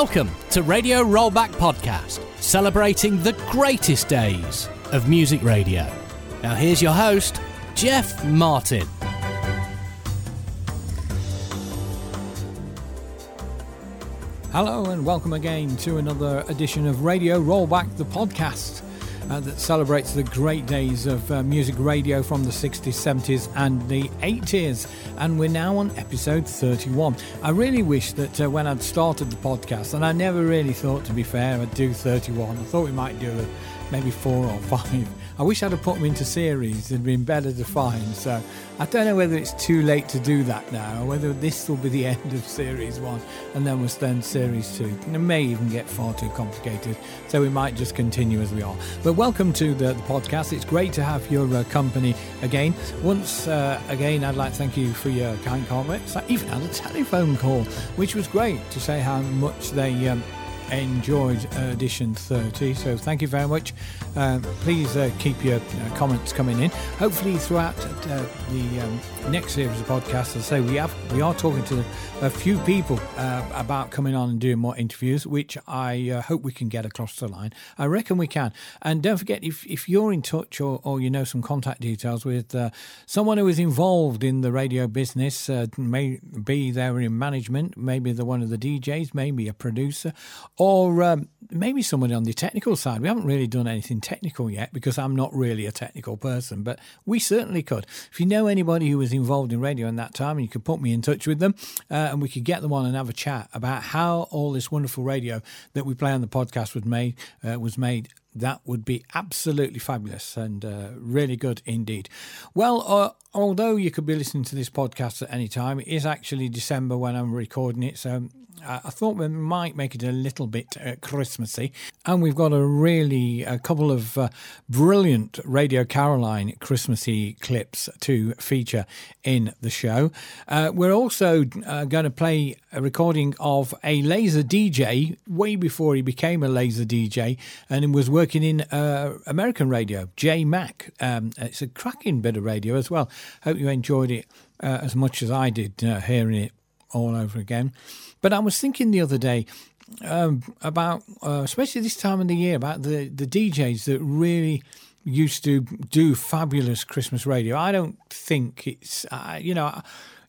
Welcome to Radio Rollback Podcast, celebrating the greatest days of music radio. Now, here's your host, Jeff Martin. Hello, and welcome again to another edition of Radio Rollback, the podcast uh, that celebrates the great days of uh, music radio from the 60s, 70s, and the 80s. And we're now on episode 31. I really wish that uh, when I'd started the podcast, and I never really thought, to be fair, I'd do 31. I thought we might do maybe four or five. I wish I'd have put them into series, it'd been better defined. So I don't know whether it's too late to do that now, or whether this will be the end of series one and then we'll spend series two. It may even get far too complicated, so we might just continue as we are. But welcome to the, the podcast. It's great to have your uh, company again. Once uh, again, I'd like to thank you for your kind comments. I even had a telephone call, which was great to say how much they. Um, enjoyed edition 30 so thank you very much. Uh, please uh, keep your uh, comments coming in. Hopefully throughout uh, the um, next series of podcasts as I say we have we are talking to a few people uh, about coming on and doing more interviews which I uh, hope we can get across the line I reckon we can and don't forget if, if you're in touch or, or you know some contact details with someone who is involved in the radio business may be there in management maybe the one of the DJs maybe a producer or um, maybe somebody on the technical side. We haven't really done anything technical yet because I'm not really a technical person, but we certainly could. If you know anybody who was involved in radio in that time, and you could put me in touch with them uh, and we could get them on and have a chat about how all this wonderful radio that we play on the podcast was made. Uh, was made that would be absolutely fabulous and uh, really good indeed. Well, uh, although you could be listening to this podcast at any time, it is actually December when I'm recording it, so I thought we might make it a little bit uh, Christmassy. And we've got a really, a couple of uh, brilliant Radio Caroline Christmassy clips to feature in the show. Uh, we're also uh, going to play a recording of a laser DJ way before he became a laser DJ and was working in uh, American radio, J Mac. Um, it's a cracking bit of radio as well. Hope you enjoyed it uh, as much as I did hearing it all over again. But I was thinking the other day um, about, uh, especially this time of the year, about the, the DJs that really used to do fabulous Christmas radio. I don't think it's, uh, you know,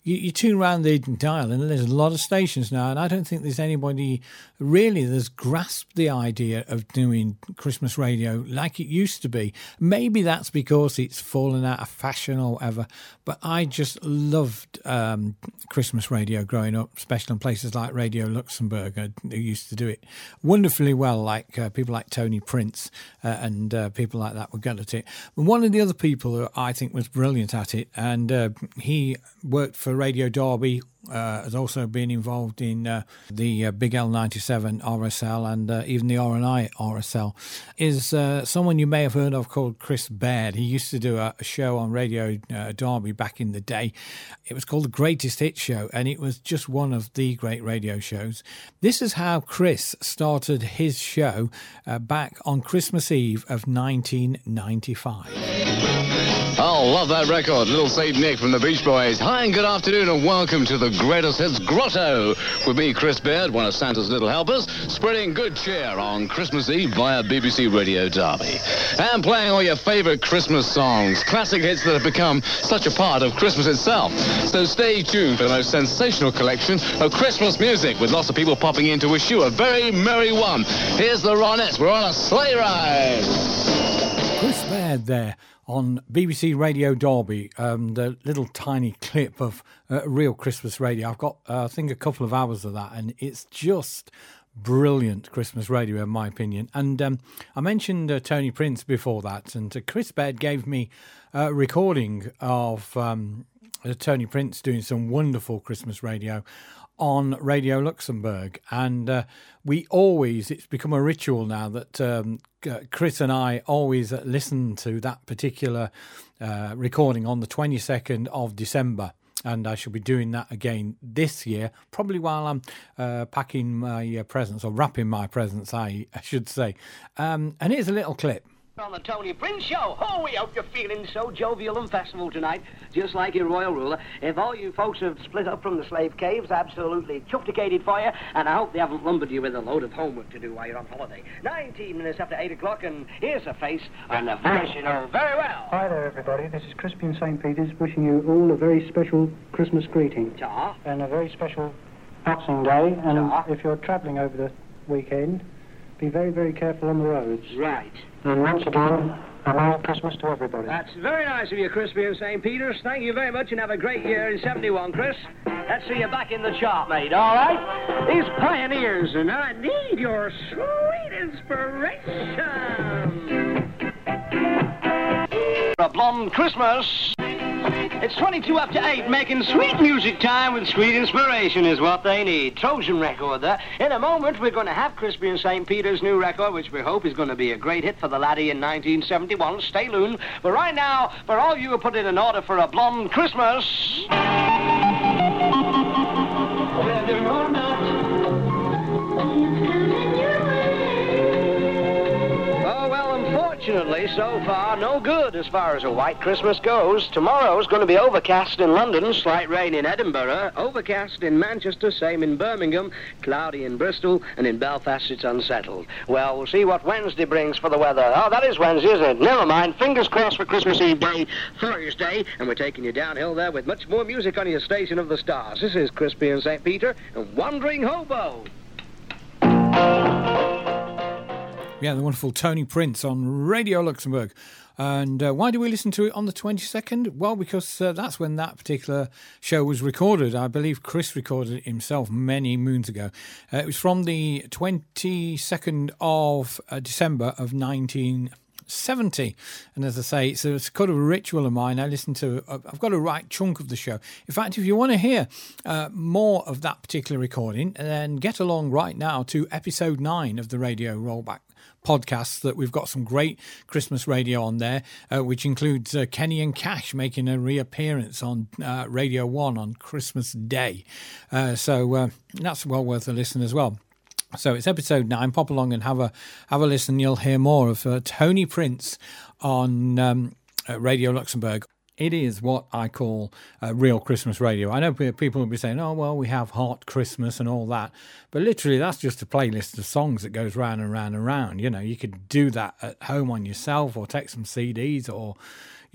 you, you tune around the dial and there's a lot of stations now, and I don't think there's anybody really that's grasped the idea of doing Christmas radio like it used to be. Maybe that's because it's fallen out of fashion or whatever, but I just loved um, Christmas radio growing up, especially in places like Radio Luxembourg, uh, who used to do it wonderfully well, like uh, people like Tony Prince uh, and uh, people like that were good at it. But one of the other people who I think was brilliant at it, and uh, he worked for Radio Derby uh, has also been involved in uh, the uh, Big L97 RSL and uh, even the RNI RSL, is uh, someone you may have heard of called Chris Baird. He used to do a, a show on Radio uh, Derby back in the day. It was called the Greatest Hit Show, and it was just one of the great radio shows. This is how Chris started his show back on Christmas Eve of 1995. Oh, love that record. Little Saint Nick from the Beach Boys. Hi and good afternoon and welcome to the Greatest Hits Grotto with me, Chris Baird, one of Santa's little helpers, spreading good cheer on Christmas Eve via BBC Radio Derby. And playing all your favorite Christmas songs, classic hits that have become such a part of Christmas itself. So stay tuned for the most sensational collection of Christmas music with lots of people popping in to wish you a very merry one. Here's the Ronettes. We're on a sleigh ride. Chris Baird there on BBC Radio Derby, um, the little tiny clip of uh, real Christmas radio. I've got, uh, I think, a couple of hours of that, and it's just brilliant Christmas radio, in my opinion. And um, I mentioned uh, Tony Prince before that, and uh, Chris Baird gave me a recording of um, uh, Tony Prince doing some wonderful Christmas radio on Radio Luxembourg. And uh, we always, it's become a ritual now that um, Chris and I always listen to that particular uh, recording on the 22nd of December. And I shall be doing that again this year, probably while I'm uh, packing my uh, presents or wrapping my presents, I, I should say. Um, and here's a little clip. On the Tony Prince Show. Oh, we hope you're feeling so jovial and festival tonight, just like your royal ruler. If all you folks have split up from the slave caves, absolutely chuckticated for you, and I hope they haven't lumbered you with a load of homework to do while you're on holiday. 19 minutes after 8 o'clock, and here's a face and a voice you know very well. Hi there, everybody. This is Crispian St. Peter's wishing you all a very special Christmas greeting. Ta. And a very special Boxing Day. And Ta. if you're travelling over the weekend, be very, very careful on the roads. Right. And once again, a Merry Christmas to everybody. That's very nice of you, Crispian St. Peter's. Thank you very much, and have a great year in 71, Chris. Let's see you back in the chart, mate, all right? These pioneers, and I need your sweet inspiration. A blonde Christmas. It's 22 after 8, making sweet music time with sweet inspiration is what they need. Trojan record there. In a moment, we're going to have Crispian St. Peter's new record, which we hope is going to be a great hit for the laddie in 1971. Stay tuned. But right now, for all you who put in an order for a blonde Christmas... Uh, unfortunately, so far, no good as far as a white Christmas goes. Tomorrow's going to be overcast in London, slight rain in Edinburgh, overcast in Manchester, same in Birmingham, cloudy in Bristol, and in Belfast it's unsettled. Well, we'll see what Wednesday brings for the weather. Oh, that is Wednesday, isn't it? Never mind. Fingers crossed for Christmas Eve Day, Thursday, and we're taking you downhill there with much more music on your station of the stars. This is Crispian St. Peter and Wandering Hobo. Yeah, the wonderful Tony Prince on Radio Luxembourg. And uh, why do we listen to it on the 22nd? Well, because uh, that's when that particular show was recorded. I believe Chris recorded it himself many moons ago. Uh, it was from the 22nd of uh, December of 1970. And as I say, it's a, it's kind of a ritual of mine. I listen to, uh, I've got a right chunk of the show. In fact, if you want to hear uh, more of that particular recording, then get along right now to episode 9 of the Radio Rollback podcasts that we've got some great Christmas radio on there, uh, which includes uh, Kenny and Cash making a reappearance on uh, Radio 1 on Christmas Day. Uh, so uh, that's well worth a listen as well. So it's episode nine. Pop along and have a have a listen. You'll hear more of uh, Tony Prince on um, Radio Luxembourg. It is what I call uh, real Christmas radio. I know people will be saying, "Oh, well, we have Hot Christmas and all that," but literally, that's just a playlist of songs that goes round and round and round. You know, you could do that at home on yourself, or take some CDs, or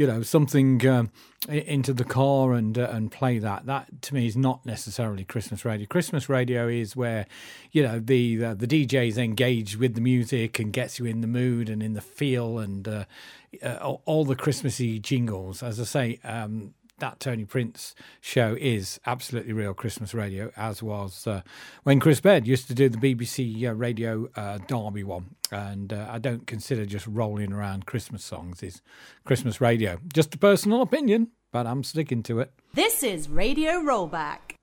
you know something um, into the car and uh, and play that. That to me is not necessarily Christmas radio. Christmas radio is where you know the the, the DJs engage with the music and gets you in the mood and in the feel and uh, uh, all, all the Christmassy jingles. As I say. Um, that Tony Prince show is absolutely real Christmas radio, as was uh, when Chris Baird used to do the BBC uh, Radio uh, Derby one. And uh, I don't consider just rolling around Christmas songs is Christmas radio. Just a personal opinion, but I'm sticking to it. This is Radio Rollback.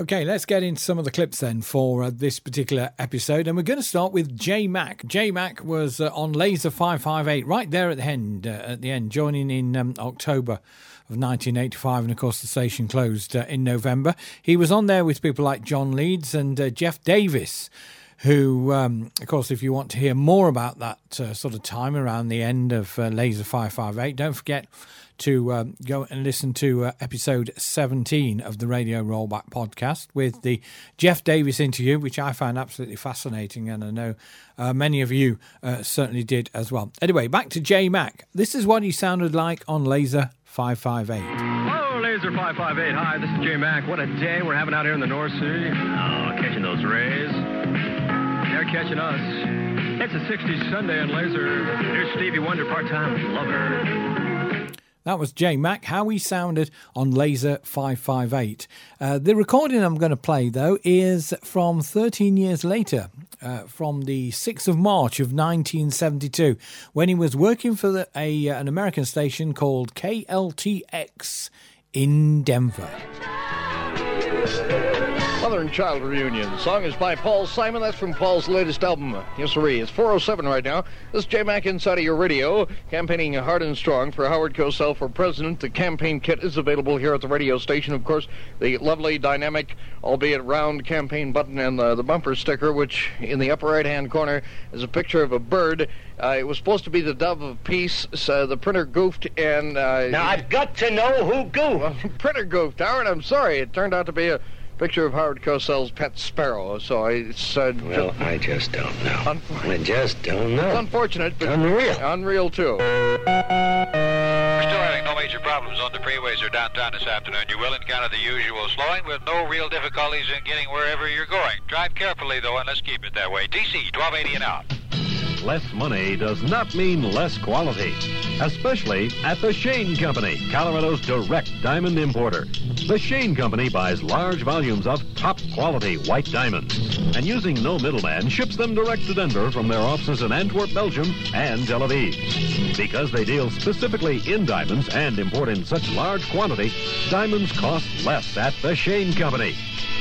Okay, let's get into some of the clips then for uh, this particular episode. And we're going to start with J Mac. J Mac was uh, on Laser 558 right there at the end, uh, at the end, joining in um, October of 1985. And of course, the station closed uh, in November. He was on there with people like John Leeds and uh, Jeff Davis who, um, of course, if you want to hear more about that uh, sort of time around the end of uh, Laser 558, don't forget to um, go and listen to uh, episode 17 of the Radio Rollback podcast with the Jeff Davis interview, which I found absolutely fascinating, and I know uh, many of you uh, certainly did as well. Anyway, back to J Mac. This is what he sounded like on Laser 558. Hello, Laser 558. Hi, this is J Mac. What a day we're having out here in the North Sea. Oh, catching those rays. They're catching us. It's a 60s Sunday on Laser. Here's Stevie Wonder, part-time lover. That was J Mac, how he sounded on Laser 558. Uh, the recording I'm going to play, though, is from 13 years later, uh, from the 6th of March of 1972, when he was working for the, a, uh, an American station called KTLK in Denver. Mother and Child Reunion. The song is by Paul Simon. That's from Paul's latest album. Yes, sir. It's 407 right now. This is J Mac inside of your radio, campaigning hard and strong for Howard Cosell for president. The campaign kit is available here at the radio station. Of course, the lovely, dynamic, albeit round campaign button and uh, the bumper sticker, which in the upper right hand corner is a picture of a bird. Uh, it was supposed to be the dove of peace. So the printer goofed, and uh, Now, I've got to know who goofed. well, printer goofed, Howard. I'm sorry. It turned out to be a picture of Howard Cosell's pet sparrow. So it's uh, Well, I just don't know. Unf- I just don't know. it's know. unfortunate, but Unreal. unreal too. We're still having no major problems on the freeways or downtown this afternoon. You will encounter the usual slowing with no real difficulties in getting wherever you're going. Drive carefully, though, and let's keep it that way. DC, 1280 and out. Less money does not mean less quality, especially at the Shane Company, Colorado's direct diamond importer. The Shane Company buys large volumes of top quality white diamonds and using no middleman ships them direct to Denver from their offices in Antwerp, Belgium and Tel Aviv. Because they deal specifically in diamonds and import in such large quantity, diamonds cost less at the Shane Company.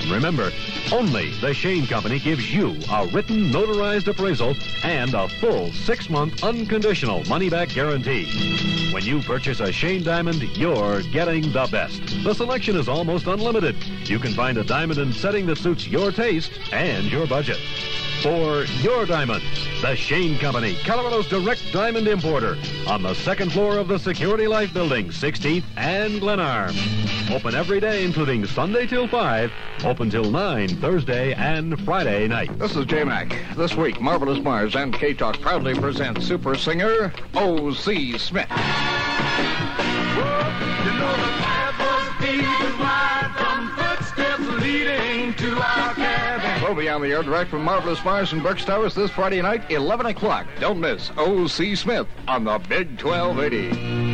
Remember, only the Shane Company gives you a written notarized appraisal and a full six-month unconditional money-back guarantee. When you purchase a Shane diamond, you're getting the best. The selection is almost unlimited. You can find a diamond and setting that suits your taste and your budget. For your diamonds, the Shane Company, Colorado's direct diamond importer, on the second floor of the Security Life Building, 16th and Glenarm. Open every day, including Sunday till 5, open till 9, Thursday and Friday night. This is J Mac. This week, Marvelous Mars and K Talk proudly present super singer O.C. Smith. We'll be on the air direct from Marvelous Mars and Burks Towers this Friday night, 11 o'clock. Don't miss O.C. Smith on the Big 1280.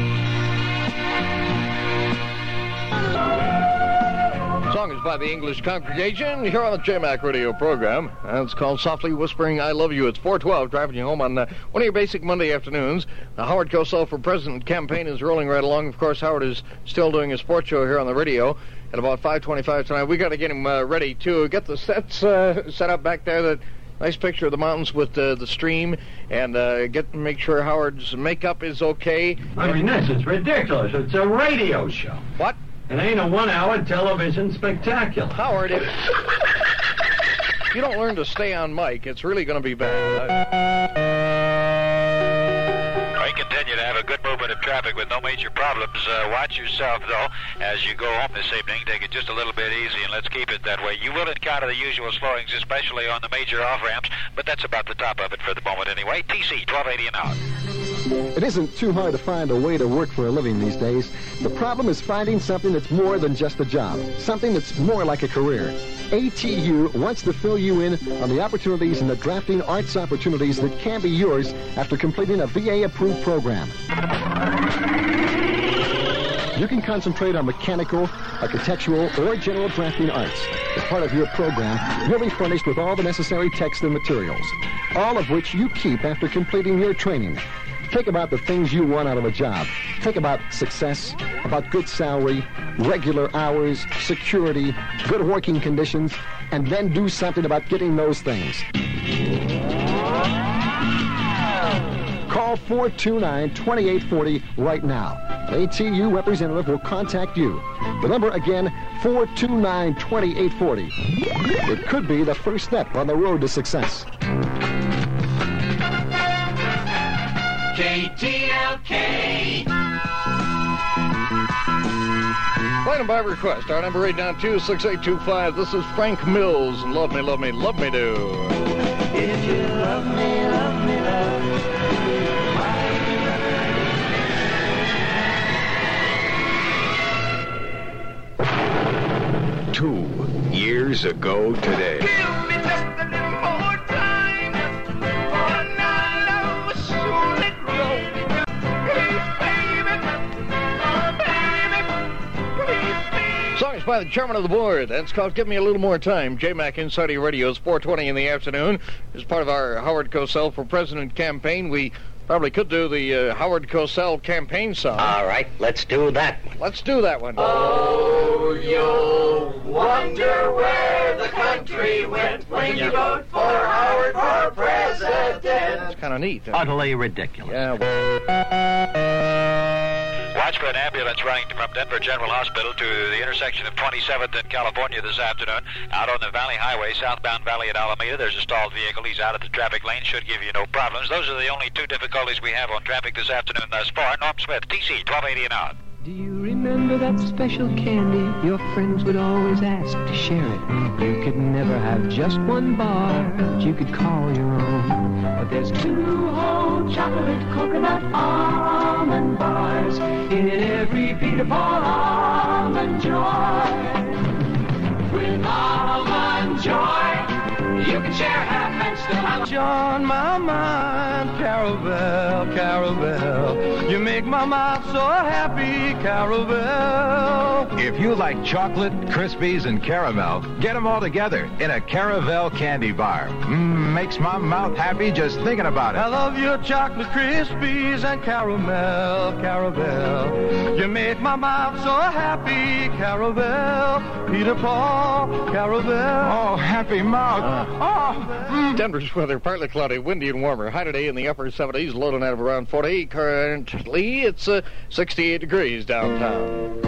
Song is by the English congregation here on the JMAC radio program. And it's called Softly Whispering I Love You. It's 412, driving you home on uh, one of your basic Monday afternoons. The Howard Cosell for President campaign is rolling right along. Of course, Howard is still doing his sports show here on the radio at about 525 tonight. we got to get him uh, ready to get the sets uh, set up back there. That nice picture of the mountains with uh, the stream and uh, get make sure Howard's makeup is okay. I mean, this is ridiculous. It's a radio show. What? It ain't a one-hour television spectacular. Howard, if if you don't learn to stay on mic, it's really going to be bad. We continue to have a good traffic with no major problems. Uh, watch yourself, though, as you go home this evening. Take it just a little bit easy, and let's keep it that way. You will encounter the usual slowings, especially on the major off-ramps, but that's about the top of it for the moment anyway. TC, 1280 and out. It isn't too hard to find a way to work for a living these days. The problem is finding something that's more than just a job, something that's more like a career. ATU wants to fill you in on the opportunities and the drafting arts opportunities that can be yours after completing a VA-approved program. You can concentrate on mechanical, architectural, or general drafting arts. As part of your program, you'll be furnished with all the necessary text and materials, all of which you keep after completing your training. Think about the things you want out of a job. Think about success, about good salary, regular hours, security, good working conditions, and then do something about getting those things. Call 429-2840 right now. An ATU representative will contact you. The number again, 429-2840. It could be the first step on the road to success. KTLK. Play them by request. Our number 892-6825. This is Frank Mills. Love me, love me, love me do. If you love me, love me, love Two years ago today. Song by the chairman of the board. That's called Give Me a Little More Time. J-Mac Inside Your Radio's 420 in the afternoon. As part of our Howard Cosell for President campaign, we Probably could do the uh, Howard Cosell campaign song. All right, let's do that one. Let's do that one. Oh, you'll wonder where the country went when you vote for Howard for president. It's kind of neat. Utterly ridiculous. Watch for an ambulance running from Denver General Hospital to the intersection of 27th and California this afternoon. Out on the Valley Highway, southbound Valley at Alameda, there's a stalled vehicle. He's out of the traffic lane. Should give you no problems. Those are the only two difficulties we have on traffic this afternoon thus far. Norm Smith, TC, 1280 and out. Do you remember that special candy your friends would always ask to share it? You could never have just one bar that you could call your own. But there's two whole chocolate coconut almond bars in every Peter Paul almond joy. With almond joy, you can share half and still have on my mind, Caravelle, Caravelle. You make my mouth so happy, Caravelle. If you like chocolate, Krispies, and caramel, get them all together in a Caravelle candy bar. Mmm, makes my mouth happy just thinking about it. I love your chocolate crispies and caramel, Caravelle. You make my mouth so happy, Caravelle. Peter Paul, Caravelle. Oh, happy mouth. Uh. Oh, mm. Weather partly cloudy, windy, and warmer. High today in the upper 70s, low tonight of around 40. Currently, it's uh, 68 degrees downtown.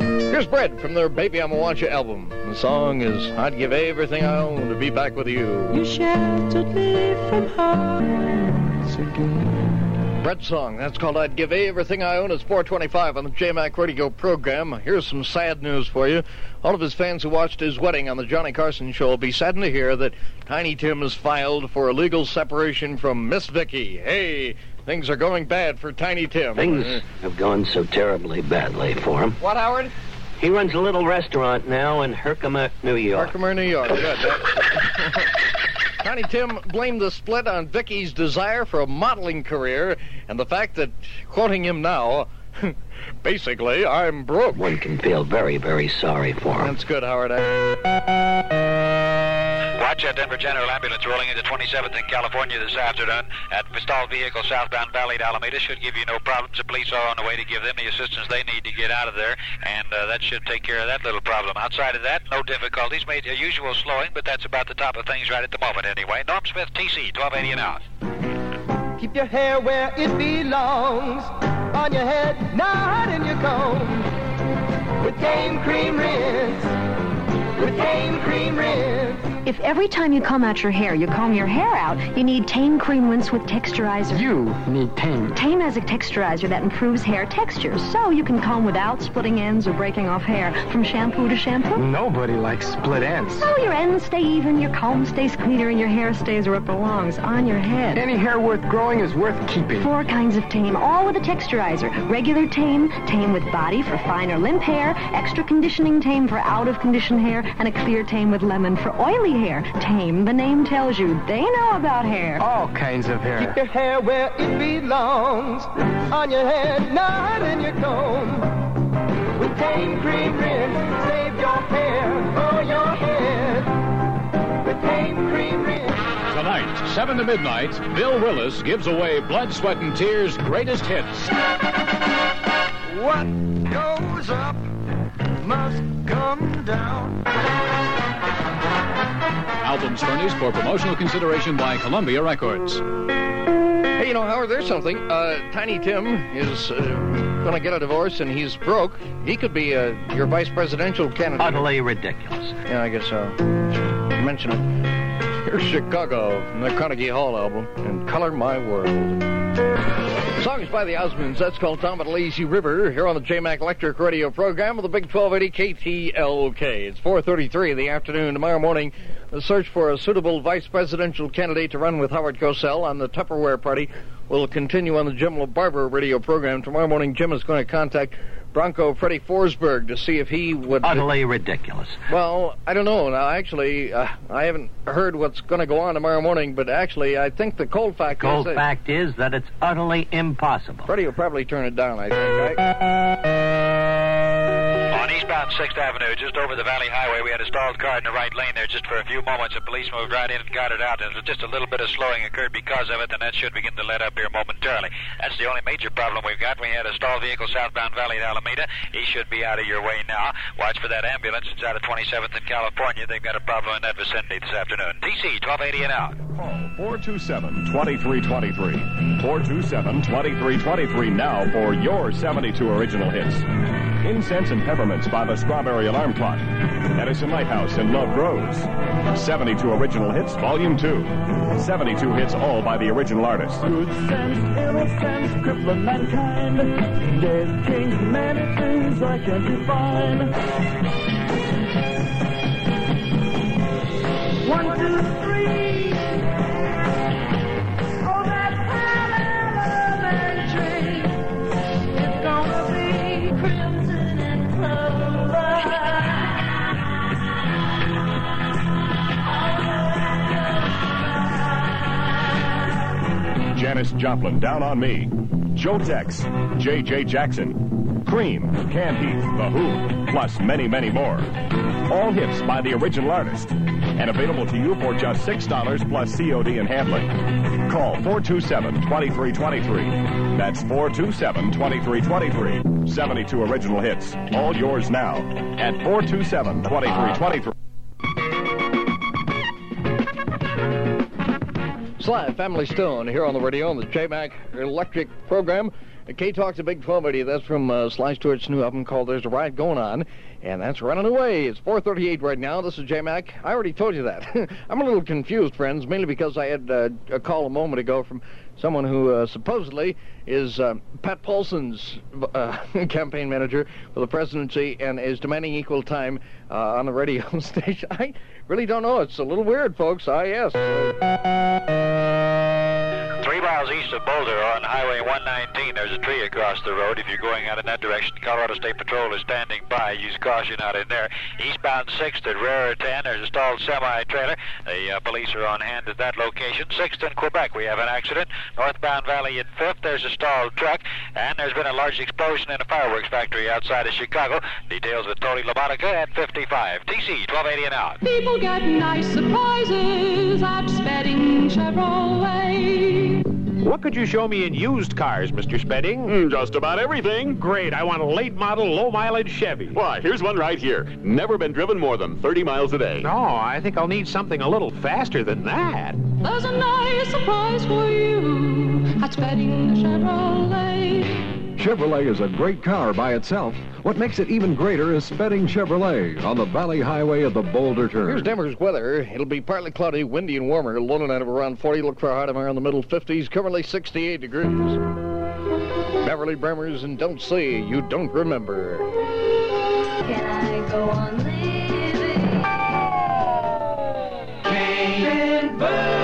Here's Bread from their Baby I'm a Want You album. The song is I'd Give Everything I Own to Be Back With You. You sheltered me from harms again. Bread song. That's called I'd Give Everything I Own. It's 425 on the JMac Radio program. Here's some sad news for you. All of his fans who watched his wedding on the Johnny Carson show will be saddened to hear that Tiny Tim has filed for a legal separation from Miss Vicky. Hey, things are going bad for Tiny Tim. Things have gone so terribly badly for him. What, Howard? He runs a little restaurant now in Herkimer, New York. Herkimer, New York. Good. Tiny Tim blamed the split on Vicky's desire for a modeling career and the fact that, quoting him now, basically, I'm broke. One can feel very, very sorry for him. That's good, Howard. Watch Denver General Ambulance rolling into 27th in California this afternoon at stalled vehicle southbound Valley to Alameda. Should give you no problems. The police are on the way to give them the assistance they need to get out of there, and uh, that should take care of that little problem. Outside of that, no difficulties. Made a usual slowing, but that's about the top of things right at the moment anyway. Norm Smith, TC, 1280 and out. Keep your hair where it belongs. On your head, not in your comb. With Tame Cream Rinse. With Tame Cream Rinse. If every time you comb out your hair, you comb your hair out, you need Tame Cream Rinse with Texturizer. You need Tame. Tame has a texturizer that improves hair texture, so you can comb without splitting ends or breaking off hair from shampoo to shampoo. Nobody likes split ends. So your ends stay even, your comb stays cleaner, and your hair stays where it belongs, on your head. Any hair worth growing is worth keeping. Four kinds of Tame, all with a texturizer. Regular Tame, Tame with body for fine or limp hair, extra conditioning Tame for out-of-condition hair, and a clear Tame with lemon for oily hair. Tame, the name tells you, they know about hair. All kinds of hair. Keep your hair where it belongs. On your head, not in your comb. With Tame Cream Rinse, save your hair for your head. With Tame Cream Rinse. Tonight, 7 to midnight, Bill Willis gives away Blood, Sweat, and Tears' greatest hits. What goes up must come down. Albums furnished for promotional consideration by Columbia Records. Hey, you know, Howard, there's something. Uh, Tiny Tim is uh, going to get a divorce and he's broke. He could be uh, your vice presidential candidate. Utterly ridiculous. Yeah, I guess so. Mention it. Here's Chicago from the Carnegie Hall album and Color My World. Songs by the Osmonds. That's called Tom at Lazy River here on the JMac Electric Radio program of the Big 1280 KTLK. It's 4.33 in the afternoon. Tomorrow morning, the search for a suitable vice presidential candidate to run with Howard Cosell on the Tupperware Party will continue on the Jim LaBarbera radio program. Tomorrow morning, Jim is going to contact Bronco Freddie Forsberg to see if he would... Utterly ridiculous. Well, I don't know. Now, actually, uh, I haven't heard what's going to go on tomorrow morning, but actually, I think the cold fact Cold is... that fact is that it's utterly impossible. Freddie will probably turn it down, I think. I... On eastbound 6th Avenue, just over the Valley Highway. We had a stalled car in the right lane there just for a few moments. The police moved right in and got it out, and just a little bit of slowing occurred because of it, and that should begin to let up here momentarily. That's the only major problem we've got. We had a stalled vehicle southbound Valley at Alameda. He should be out of your way now. Watch for that ambulance. It's out of 27th in California. They've got a problem in that vicinity this afternoon. TC 1280 and out. Call 427 2323. 427 2323 now for your 72 original hits. Incense and Peppermints by the Strawberry Alarm Clock. Edison Lighthouse and Love Grows. 72 original hits, Volume 2. 72 hits all by the original artist. Good sense, mankind. They've changed many things I can't define. One, two, three. Janis Joplin, Down on Me. Joe Tex, J.J. Jackson. Cream, Canned Heat, The Who, plus many, many more. All hits by the original artist. And available to you for just $6 plus COD and handling. Call 427-2323. That's 427-2323. 72 original hits. All yours now at 427-2323. Sly Family Stone here on the radio on the J-Mac Electric program. K Talks a Big 1280. That's from uh, Sly Stewart's new album called There's a Riot Going On. And that's running away. It's 438 right now. This is J-Mac. I already told you that. I'm a little confused, friends, mainly because I had uh, a call a moment ago from someone who uh, supposedly is uh, Pat Paulsen's uh, campaign manager for the presidency and is demanding equal time uh, on the radio station. I really don't know. It's a little weird, folks. I yes. Three miles east of Boulder on Highway 119, there's a tree across the road. If you're going out in that direction, Colorado State Patrol is standing by. Use caution out in there. Eastbound 6th at Raritan, there's a stalled semi-trailer. The uh, police are on hand at that location. 6th in Quebec, we have an accident. Northbound Valley at 5th, there's a stalled truck. And there's been a large explosion in a fireworks factory outside of Chicago. Details with Tony Lamonica at 55. TC 1280 and out. People get nice surprises at Spedding Chevrolet. What could you show me in used cars, Mr. Spedding? Hmm, just about everything. Great. I want a late model, low mileage Chevy. Why, here's one right here. Never been driven more than 30 miles a day. No, I think I'll need something a little faster than that. There's a nice surprise for you at Spedding Chevrolet. Chevrolet is a great car by itself. What makes it even greater is Spedding Chevrolet on the Valley Highway of the Boulder Turn. Here's Denver's weather. It'll be partly cloudy, windy, and warmer. Low tonight of around 40. Look for a high tomorrow in the middle 50s. Currently 68 degrees. Beverly Bremers and Don't Say You Don't Remember. Can I go on living? Canberra,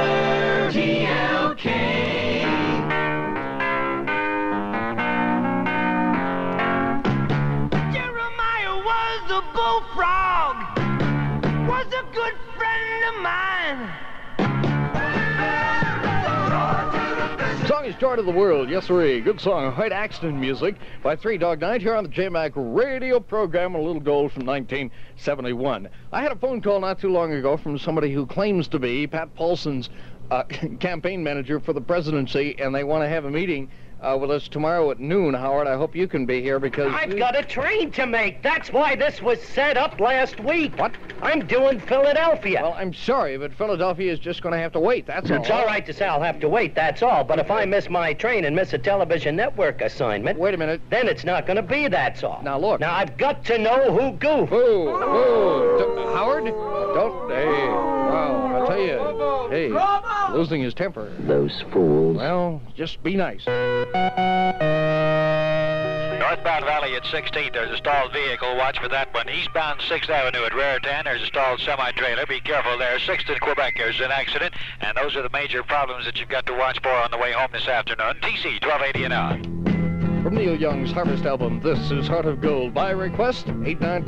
Joy to the World. Yes, sir. Good song. Hoyt Axton music by Three Dog Night here on the J-Mac radio program. A little gold from 1971. I had a phone call not too long ago from somebody who claims to be Pat Paulsen's uh, campaign manager for the presidency, and they want to have a meeting uh, with us tomorrow at noon. Howard, I hope you can be here because I've got a train to make. That's why this was set up last week. What? I'm doing Philadelphia. Well, I'm sorry, but Philadelphia is just going to have to wait. That's all. It's all right to say I'll have to wait, that's all. But if I miss my train and miss a television network assignment... Wait a minute. Then it's not going to be, that's all. Now, look. Now, I've got to know who goofed. Who? Who? D- Howard? Don't... Hey, wow, I tell you, hey, losing his temper. Those fools. Well, just be nice. Northbound Valley at 16th, there's a stalled vehicle. Watch for that one. Eastbound 6th Avenue at Raritan, there's a stalled semi-trailer. Be careful there. 6th in Quebec, there's an accident. And those are the major problems that you've got to watch for on the way home this afternoon. TC 1280 and out. From Neil Young's Harvest album, this is Heart of Gold. By request, 89...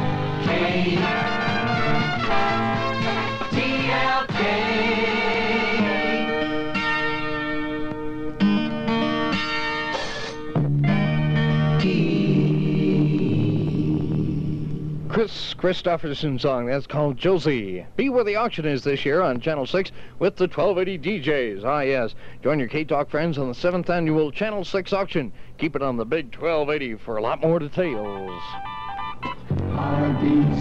Kristofferson song. That's called Josie. Be where the auction is this year on Channel 6 with the 1280 DJs. Ah, yes. Join your K-Talk friends on the 7th annual Channel 6 auction. Keep it on the big 1280 for a lot more details.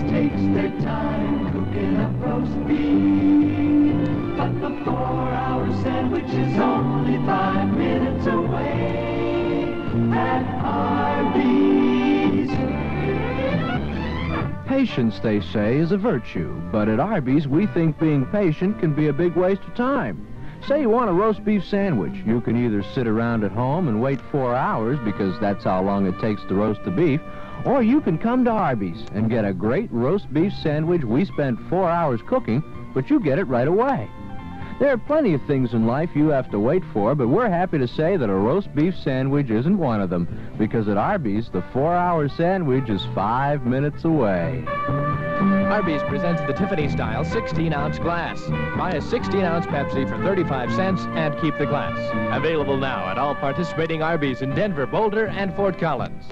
Takes their time cooking up roast beef. But the four-hour sandwich is only five minutes away at. Patience, they say, is a virtue, but at Arby's, we think being patient can be a big waste of time. Say you want a roast beef sandwich. You can either sit around at home and wait four hours because that's how long it takes to roast the beef, or you can come to Arby's and get a great roast beef sandwich we spent four hours cooking, but you get it right away. There are plenty of things in life you have to wait for, but we're happy to say that a roast beef sandwich isn't one of them, because at Arby's, the four-hour sandwich is five minutes away. Arby's presents the Tiffany style 16 ounce glass. Buy a 16 ounce Pepsi for 35 cents and keep the glass. Available now at all participating Arby's in Denver, Boulder, and Fort Collins.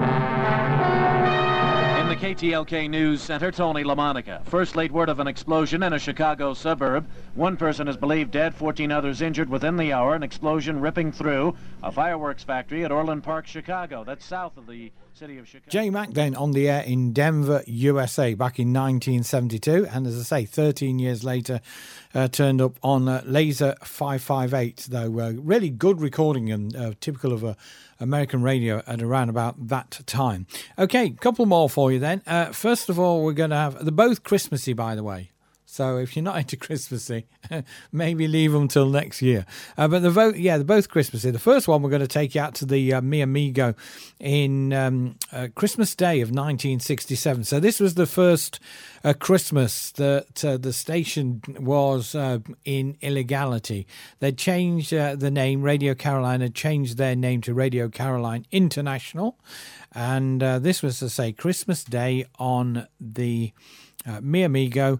KTLK News Center, Tony LaMonica. First late word of an explosion in a Chicago suburb. One person is believed dead, 14 others injured within the hour. An explosion ripping through a fireworks factory at Orland Park, Chicago. That's south of the city of Chicago. Jay Mac then on the air in Denver, USA, back in 1972, and as I say, 13 years later, uh, turned up on uh, Laser 558. Though uh, really good recording and uh, typical of a American radio at around about that time. Okay, couple more for you then. Uh, first of all, we're going to have they're both Christmassy, by the way. So if you're not into Christmassy, maybe leave them till next year. Uh, but the vote, yeah, they're both Christmassy. The first one we're going to take you out to the uh, Mi Amigo in um, uh, Christmas Day of 1967. So this was the first uh, Christmas that uh, the station was uh, in illegality. They changed uh, the name. Radio Caroline had changed their name to Radio Caroline International, and this was to say Christmas Day on the uh, Mi Amigo.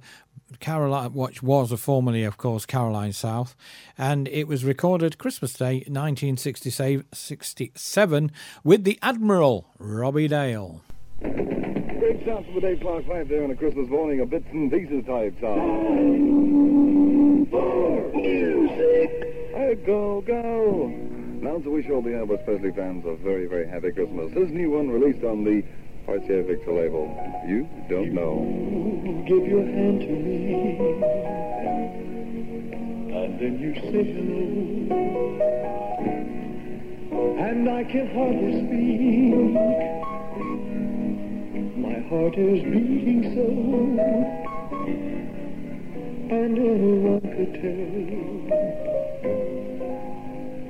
Caroline, which was formerly, of course, Caroline South, and it was recorded Christmas Day, 1967, with the Admiral Robbie Dale. Great start for the Dave Clark 5 there on a Christmas morning of bits and pieces type song. For music. A go, go. Now to wish all the Elvis Presley fans a very, very happy Christmas. His new one released on the Cartier Victor label. You don't know. Give your hand to me, and then you hello, and I can hardly speak. My heart is beating so, and anyone could tell.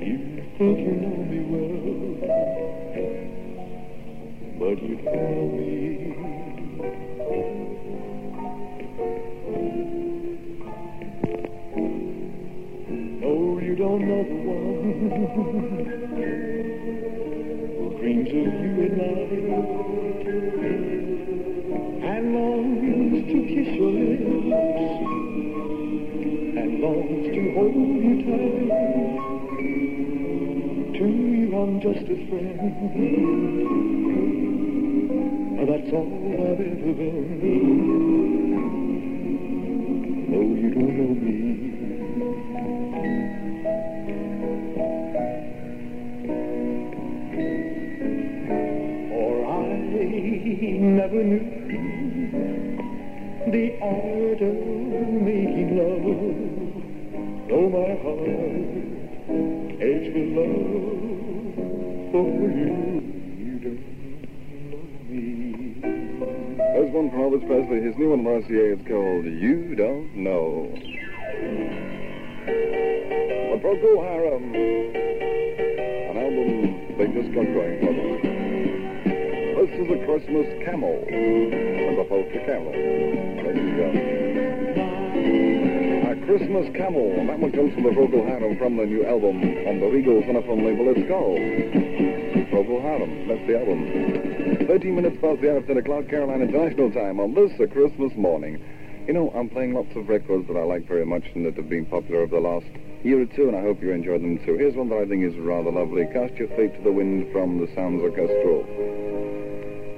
You think you know me well, but you know me. No, you don't know the one who dreams of you at night and longs to kiss your lips and longs to hold you tight. To you, I'm just a friend. That's all I've ever been. No, you don't know me. For I never knew the art of making love. Though my heart aches with love for you. One from Elvis Presley. His new one RCA is called You Don't Know. The Procol Harum. An album they just got going for them. This is a Christmas camel. And the polka camel. There you go. A Christmas camel. And that one comes from the Procol Harum from the new album on the Regal Zonophone label. It's called Procol Harum. That's the album. 13 minutes past the hour of 10 o'clock, Caroline International Time on this, a Christmas morning. You know, I'm playing lots of records that I like very much and that have been popular over the last year or two, and I hope you enjoy them too. Here's one that I think is rather lovely. Cast Your Fate to the Wind from the Sounds Orchestral.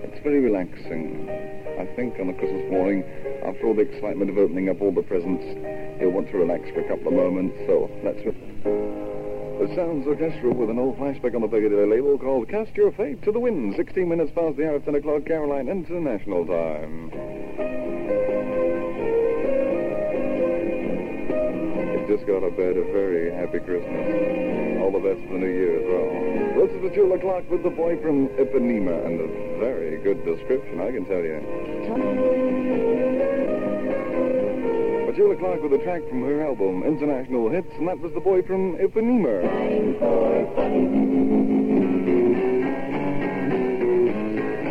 It's very relaxing. I think, on a Christmas morning, after all the excitement of opening up all the presents, you'll want to relax for a couple of moments. So let's. The Sounds Orchestra with an old flashback on the Piccadilly label called Cast Your Fate to the Wind. 16 minutes past the hour of 10 o'clock, Caroline International Time. It's just got a bed. A very happy Christmas. All the best for the new year as well. This is Petula Clark with the boy from Ipanema, and a very good description, I can tell you. Petula Clark with a track from her album, International Hits, and that was the boy from Ipanema.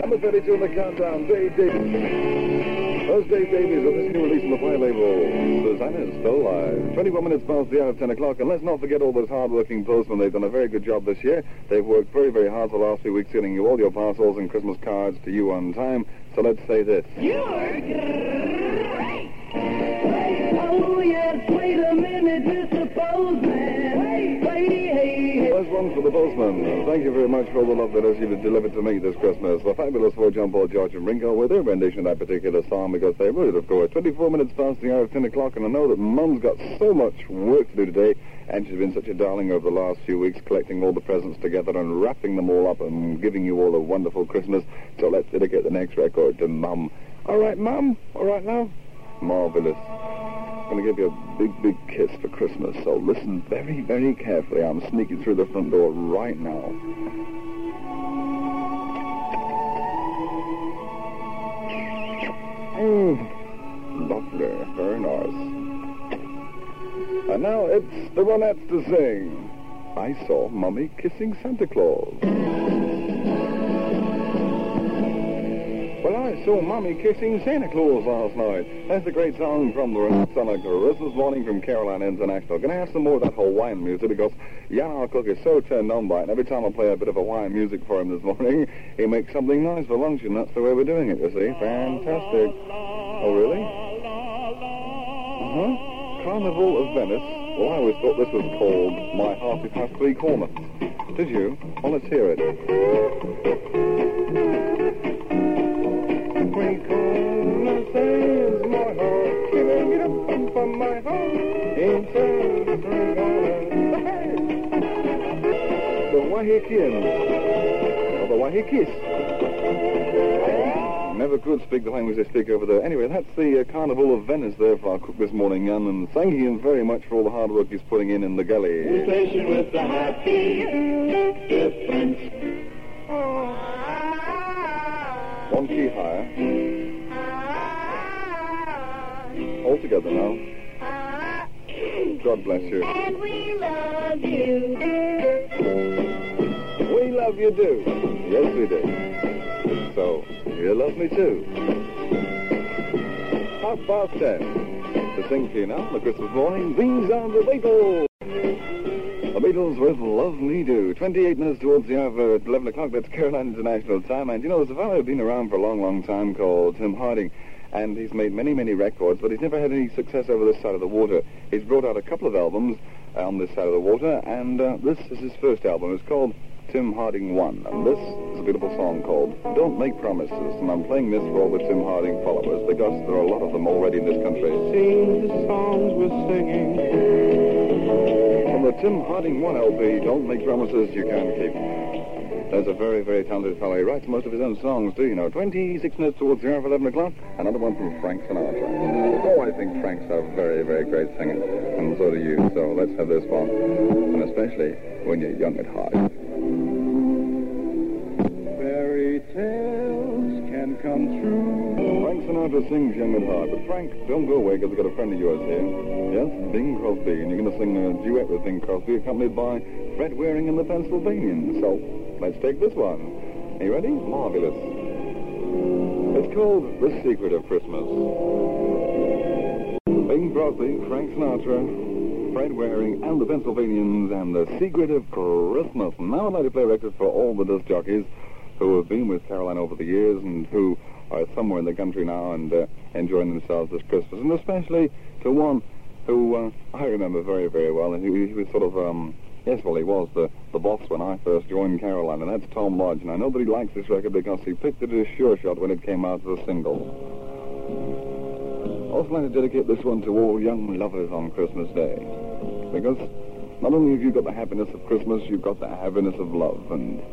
Number 32 in the countdown, Dave Davies. Those Dave Davies of this new release on the play label, Susanna's Still Alive. 21 minutes past the hour of 10 o'clock, and let's not forget all those hard-working postmen. They've done a very good job this year. They've worked very, very hard the last few weeks getting you all your parcels and Christmas cards to you on time. So let's say this. You're First one for the postman. Thank you very much for all the love that has you delivered to me this Christmas. The fabulous four John Paul, George, and Ringo with their rendition of that particular song because they wrote it, of course. 24 minutes past the hour of 10 o'clock, and I know that Mum's got so much work to do today, and she's been such a darling over the last few weeks, collecting all the presents together and wrapping them all up and giving you all a wonderful Christmas. So let's dedicate the next record to Mum. All right, Mum? All right now? Marvelous. I'm going to give you a big, big kiss for Christmas, so listen very, very carefully. I'm sneaking through the front door right now. Mm, lovely, very nice. And now it's the Ronettes to sing. I saw Mummy kissing Santa Claus. Well, I saw Mummy kissing Santa Claus last night. That's a great song from the a Christmas morning from Caroline International. Gonna have some more of that Hawaiian music because our cook is so turned on by it. And every time I play a bit of Hawaiian music for him this morning, he makes something nice for lunch, and that's the way we're doing it, you see. Fantastic. Oh, really? Uh-huh. Carnival of Venice. Well, I always thought this was called My Heart It Has Three Corners. Did you? Well, let's hear it. Wahikian. Or the Waikikis. Never could speak the language they speak over there. Anyway, that's the uh, Carnival of Venice there for our cook this morning, Jan, and thanking him very much for all the hard work he's putting in in the gully. Station with the happy difference. One key higher. All together now. God bless you. And we love you. Love you do. Yes, we do. So, you love me too. Half past ten. The to you now on the Christmas morning, these are the Beatles. The Beatles with Love Me Do. 28 minutes towards the hour of 11 o'clock. That's Caroline International Time. And you know, there's a fellow who's been around for a long, long time called Tim Hardin. And he's made many, many records, but he's never had any success over this side of the water. He's brought out a couple of albums on this side of the water, and uh, this is his first album. It's called Tim Hardin 1, and this is a beautiful song called Don't Make Promises, and I'm playing this for all the Tim Hardin followers because there are a lot of them already in this country. Sing the songs we're singing. From the Tim Hardin 1 LP, Don't Make Promises You Can't Keep. There's a very, very talented fellow. He writes most of his own songs, too, you know. 26 minutes towards the hour of 11 o'clock. Another one from Frank Sinatra. Oh, I think Frank's a very, very great singer. And so do you. So let's have this one. And especially when you're young at heart. Come true. Frank Sinatra sings Young at Heart. But Frank, don't go away because I've got a friend of yours here. Yes, Bing Crosby. And you're going to sing a duet with Bing Crosby accompanied by Fred Waring and the Pennsylvanians. So let's take this one. Are you ready? Marvelous. It's called The Secret of Christmas. Bing Crosby, Frank Sinatra, Fred Waring, and the Pennsylvanians, and The Secret of Christmas. Now I'd like to play a record for all the disc jockeys who have been with Caroline over the years and who are somewhere in the country now and uh, enjoying themselves this Christmas, and especially to one who uh, I remember very, very well, and he, he was sort of um, Yes, well, he was the, the boss when I first joined Caroline, and that's Tom Lodge. And I know that he likes this record because he picked it as a sure shot when it came out as a single. I also like to dedicate this one to all young lovers on Christmas Day. Because not only have you got the happiness of Christmas, you've got the happiness of love, and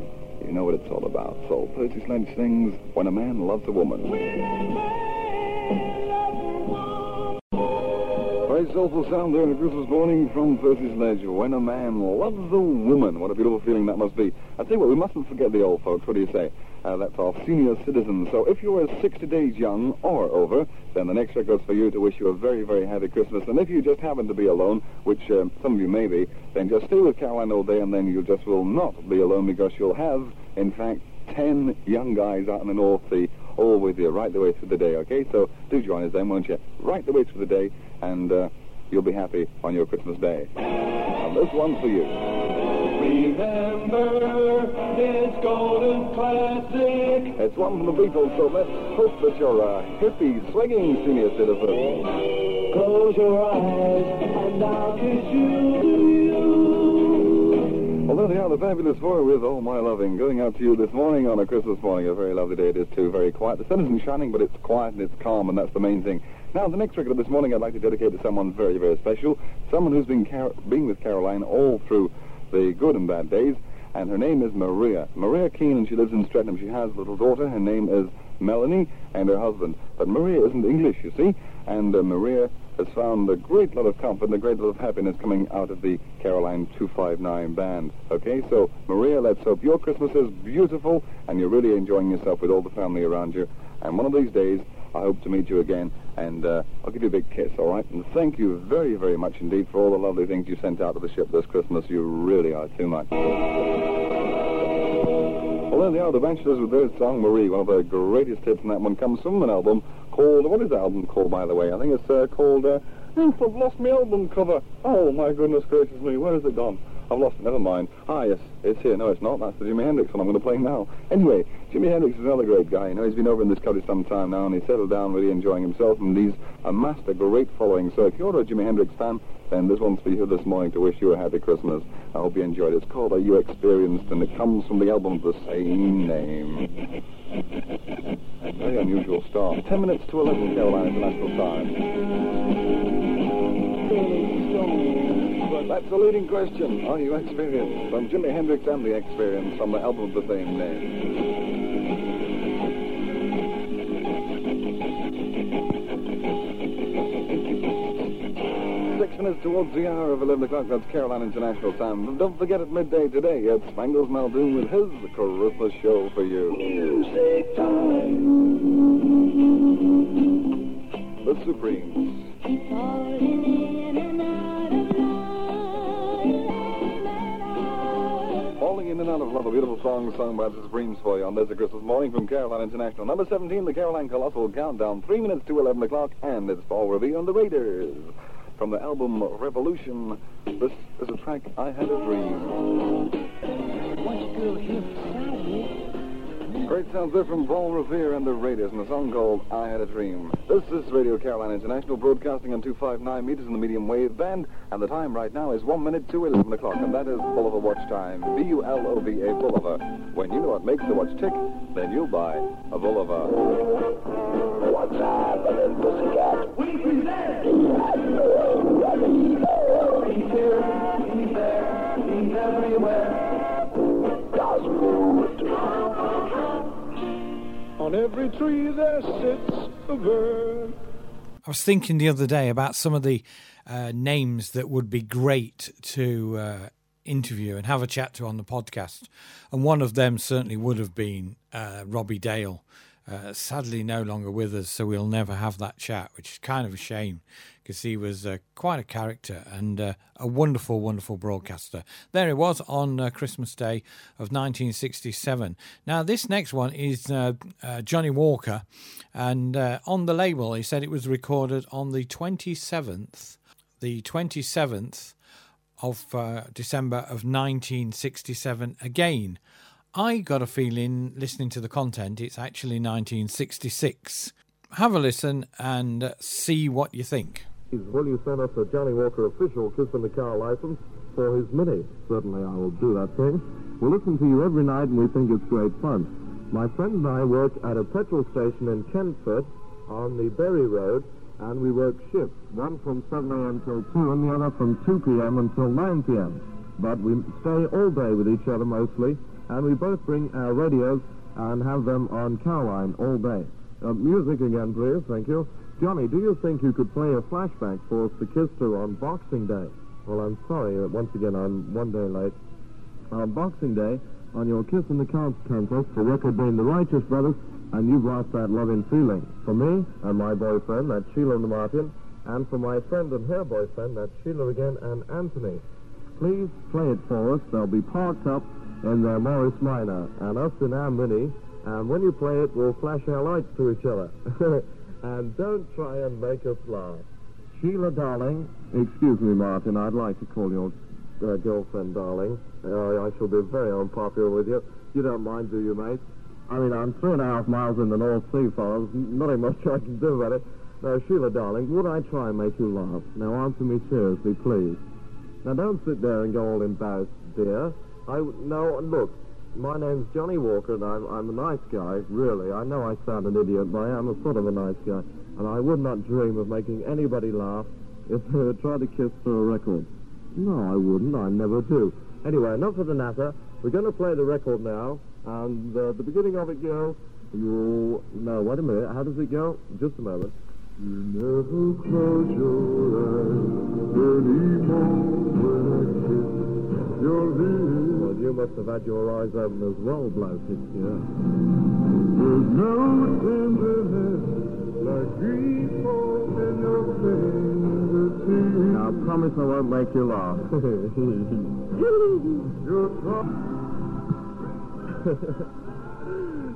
you know what it's all about. So Percy Sledge sings When a Man Loves a Woman. Very soulful sound there on a Christmas morning from Percy Sledge. When a man loves a woman. What a beautiful feeling that must be. I tell you what, we mustn't forget the old folks. What do you say? Uh, that's our senior citizens. So if you're 60 days young or over, then the next record's for you to wish you a very, very happy Christmas. And if you just happen to be alone, which uh, some of you may be, then just stay with Caroline all day and then you just will not be alone because you'll have, in fact, 10 young guys out in the North Sea all with you right the way through the day, okay? So do join us then, won't you? Right the way through the day, and uh, you'll be happy on your Christmas day. And this one's for you. Remember this golden classic. It's one from the Beatles, so let's hope that you're a hippie, swinging senior citizen. Close your eyes and I'll kiss you. They are the fabulous four with All My Loving going out to you this morning on a Christmas morning. A very lovely day it is too, very quiet. The sun isn't shining, but it's quiet and it's calm, and that's the main thing. Now, the next record of this morning I'd like to dedicate to someone very, very special. Someone who's been, Car- been with Caroline all through the good and bad days, and her name is Maria. Maria Keane, and she lives in Streatham. She has a little daughter. Her name is Melanie, and her husband. But Maria isn't English, you see, and uh, Maria has found a great lot of comfort and a great lot of happiness coming out of the Caroline 259 band. Okay, so Maria, let's hope your Christmas is beautiful and you're really enjoying yourself with all the family around you. And one of these days, I hope to meet you again, and uh, I'll give you a big kiss, all right? And thank you very, very much indeed for all the lovely things you sent out to the ship this Christmas. You really are too much. Well, there they are, the Bachelors with their song Marie. One of the greatest hits, and that one comes from an album called, what is the album called, by the way? I think it's uh, called, uh, I've lost my album cover. Oh, my goodness gracious me, where has it gone? I've lost it, never mind. Ah, yes, it's here. No, it's not. That's the Jimi Hendrix one I'm going to play now. Anyway, Jimi Hendrix is another great guy. You know, he's been over in this country some time now, and he's settled down, really enjoying himself, and he's amassed a great following. So if you're a Jimi Hendrix fan, then this one's for you this morning to wish you a happy Christmas. I hope you enjoyed it. It's called Are You Experienced, and it comes from the album of the same name. Very unusual start. Ten minutes to 11 Carolina International Time. That's the leading question. Are you experienced? From Jimi Hendrix and the Experience from the album of the same name. Minutes towards the hour of 11 o'clock, that's Caroline International Time. And don't forget at midday today, it's Spangles Muldoon with his Christmas show for you. Music time. The Supremes. Falling in and out of love, a beautiful song sung by the Supremes for you on this Christmas morning from Caroline International. Number 17, the Caroline Colossal Countdown, 3 minutes to 11 o'clock, and it's Paul Revere on the Raiders. From the album Revolution, this is a track, I Had a Dream. Great sounds there from Paul Revere and the Raiders and a song called I Had a Dream. This is Radio Carolina International broadcasting on 259 meters in the medium wave band, and the time right now is 1 minute to 11 o'clock, and that is Bulova Watch Time. B-U-L-O-V-A Bulova. When you know what makes the watch tick, then you'll buy a Bulova. What's happening, pussycat? We present. He's here, he's there, he's everywhere. On every tree there sits a bird. I was thinking the other day about some of the uh, names that would be great to uh, interview and have a chat to on the podcast. And one of them certainly would have been uh, Robbie Dale. Uh, sadly, no longer with us, so we'll never have that chat, which is kind of a shame because he was uh, quite a character and uh, a wonderful, wonderful broadcaster. There it was on uh, Christmas Day of 1967. Now, this next one is uh, uh, Johnny Walker, and uh, on the label, he said it was recorded on the 27th, the 27th of December of 1967 again. I got a feeling, listening to the content, it's actually 1966. Have a listen and see what you think. Will you send us a Johnny Walker official kiss in the car license for his Mini? Certainly I will do that thing. We listen to you every night and we think it's great fun. My friend and I work at a petrol station in Kentford on the Bury Road and we work shifts, one from 7 a.m. till 2 and the other from 2 p.m. until 9 p.m. But we stay all day with each other mostly and we both bring our radios and have them on Caroline all day. Uh, music again, please. Thank you. Johnny, do you think you could play a flashback for us to kiss to on Boxing Day? Well, I'm sorry. uh, Once again, I'm one day late. On Boxing Day, on your Kiss in the Cards contest, the record being the Righteous Brothers, and you've lost that loving feeling. For me and my boyfriend, that's Sheila Martin, and for my friend and her boyfriend, that's Sheila again and Anthony. Please play it for us. They'll be parked up in their Morris Minor, and us in our Mini, and when you play it, we'll flash our lights to each other. and don't try and make us laugh. Sheila, darling. Excuse me, Martin. I'd like to call your uh, girlfriend, darling. Uh, I shall be very unpopular with you. You don't mind, do you, mate? I mean, I'm three and a half miles in the North Sea, fellas. Nothing much I can do about it. Now, Sheila, darling, would I try and make you laugh? Now, answer me seriously, please. Now, don't sit there and go all embarrassed, dear. I no, look. My name's Johnny Walker, and I'm, I'm a nice guy, really. I know I sound an idiot, but I am a sort of a nice guy. And I would not dream of making anybody laugh if they were trying to kiss for a record. No, I wouldn't. I never do. Anyway, enough of the natter. We're going to play the record now, and uh, the beginning of it goes. You no, wait a minute. How does it go? Just a moment. You never close your eyes anymore when I kiss your lips. You must have had your eyes open as well, bloated. Yeah. There's no tenderness like grief in your fingertips. Now, promise I won't make you laugh. You're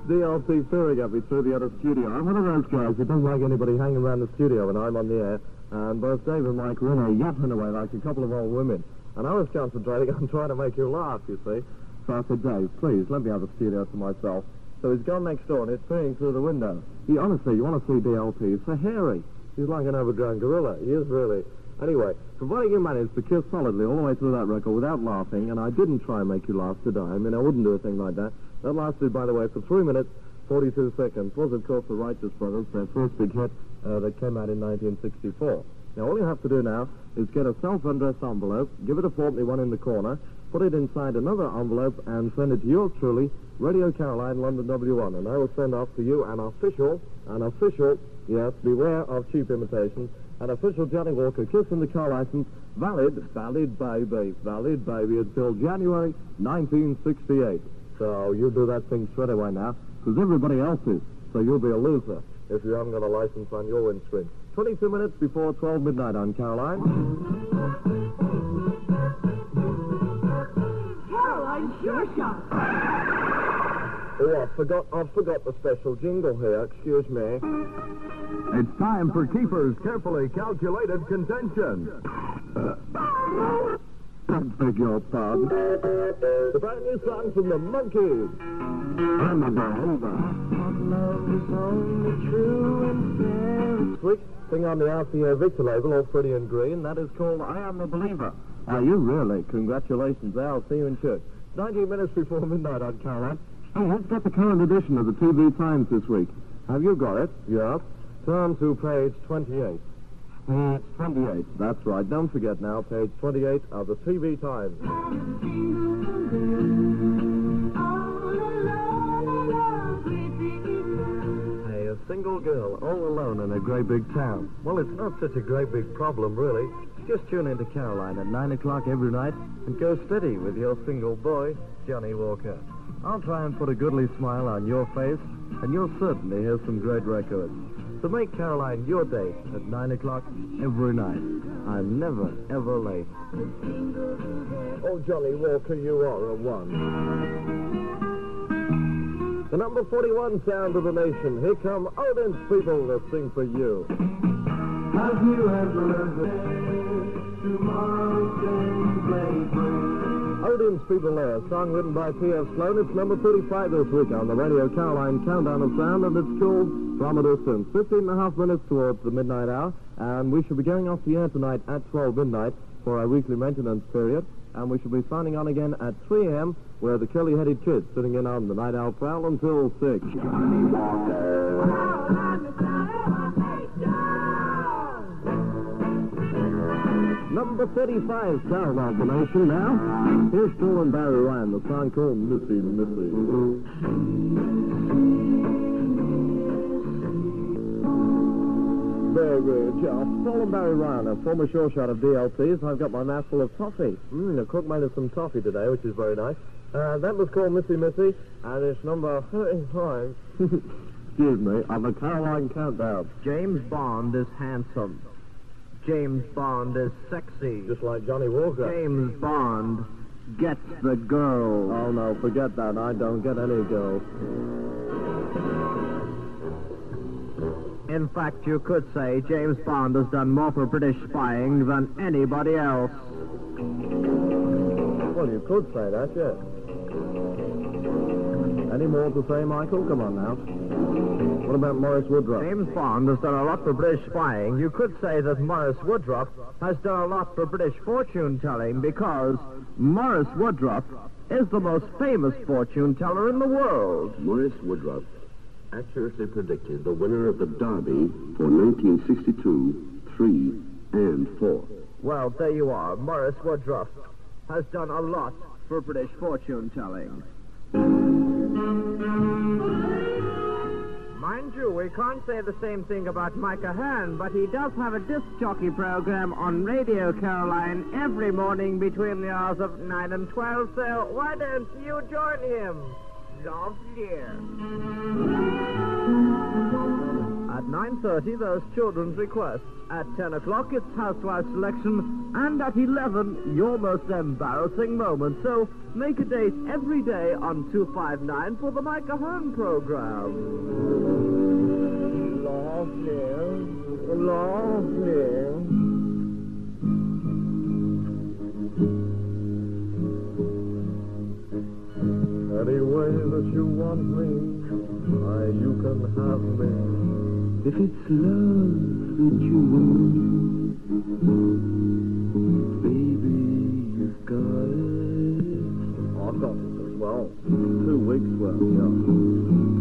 DLT Fearing at me through the other studio. I'm one of those guys who doesn't like anybody hanging around the studio when I'm on the air. And both Dave and Mike were in there yapping away like a couple of old women. And I was concentrating on trying to make you laugh, you see. So I said, Dave, please, let me have the studio to myself. So he's gone next door and he's peering through the window. He, honestly, you want to see DLT, so hairy. He's like an overgrown gorilla. He is really. Anyway, providing you managed to kiss solidly all the way through that record without laughing, and I didn't try and make you laugh, I? I mean, I wouldn't do a thing like that. That lasted, by the way, for three minutes, 42 seconds. Was, of course, the Righteous Brothers, their first big hit uh, that came out in 1964. Now, all you have to do now is get a self-undressed envelope, give it a fourpenny one in the corner, put it inside another envelope, and send it to yours truly, Radio Caroline, London W1. And I will send off to you an official, an official, yes, beware of cheap imitation, an official Johnny Walker Kiss in the Car license, valid, valid baby, valid baby until January 1968. So you do that thing straight away now, because everybody else is. So you'll be a loser if you haven't got a license on your windscreen. 22 minutes before 12 midnight on Caroline. Caroline Sure Shot. Oh, I forgot, I forgot the special jingle here. Excuse me. It's time for Keefer's carefully calculated contention. I beg your pardon. The brand new song from the Monkees. I'm a believer. Switch thing on the RCA Victor label, all pretty and green. That is called I Am a Believer. Are you really? Congratulations. I'll see you in church. 19 minutes before midnight on Caroline. Hey, let's get the current edition of the TV Times this week. Have you got it? Yes. Turn to page 28. Page 28. That's right. Don't forget now, page 28 of the TV Times. Hey, a single girl all alone in a great big town. Well, it's not such a great big problem, really. Just tune into Caroline at 9 o'clock every night and go steady with your single boy, Johnny Walker. I'll try and put a goodly smile on your face, and you'll certainly hear some great records. So make Caroline your date at 9 o'clock every night. I'm never, ever late. Oh, Johnny Walker, you are a one. The number 41 sound of the nation. Here come Odin's people to sing for you. Have you ever heard tomorrow's day play free? Millions People There, song written by P.F. Sloan. It's number 35 this week on the Radio Caroline Countdown of Sound, and it's called From a Distance. 15 and a half minutes towards the midnight hour, and we shall be going off the air tonight at 12 midnight for our weekly maintenance period, and we shall be signing on again at 3 a.m., where the curly-headed kids sitting in on the Night Owl Prowl until 6. Number 35 sound confirmation now. Here's Phil and Barry Ryan, the song called Missy Missy. Very good. Phil and Barry Ryan, a former sure shot of DLT's. I've got my mouthful of toffee. Mm, the cook made us some toffee today, which is very nice. Uh, that was called Missy Missy, and it's number 35. Excuse me, on the Caroline Countdown. James Bond is handsome. James Bond is sexy. Just like Johnny Walker. James Bond gets the girl. Oh, no, forget that. I don't get any girls. In fact, you could say James Bond has done more for British spying than anybody else. Well, you could say that, yes. Any more to say, Michael? Come on now. What about Morris Woodruff? James Bond has done a lot for British spying. You could say that Morris Woodruff has done a lot for British fortune telling because Morris Woodruff is the most famous fortune teller in the world. Morris Woodruff accurately predicted the winner of the Derby for 1962, 3, and 4. Well, there you are. Morris Woodruff has done a lot for British fortune telling. Mind you, we can't say the same thing about Mike Ahern, but he does have a disc jockey program on Radio Caroline every morning between the hours of 9 and 12, so why don't you join him? Lovely. At 9.30, there's children's requests. At 10 o'clock, it's housewife selection. And at 11, your most embarrassing moment. So make a date every day on 259 for the Mike Ahern program. Lovely. Lovely. Any way that you want me, why, you can have me. If it's love that you want, baby, you've got it. I've got it as well. Two weeks worth, yeah.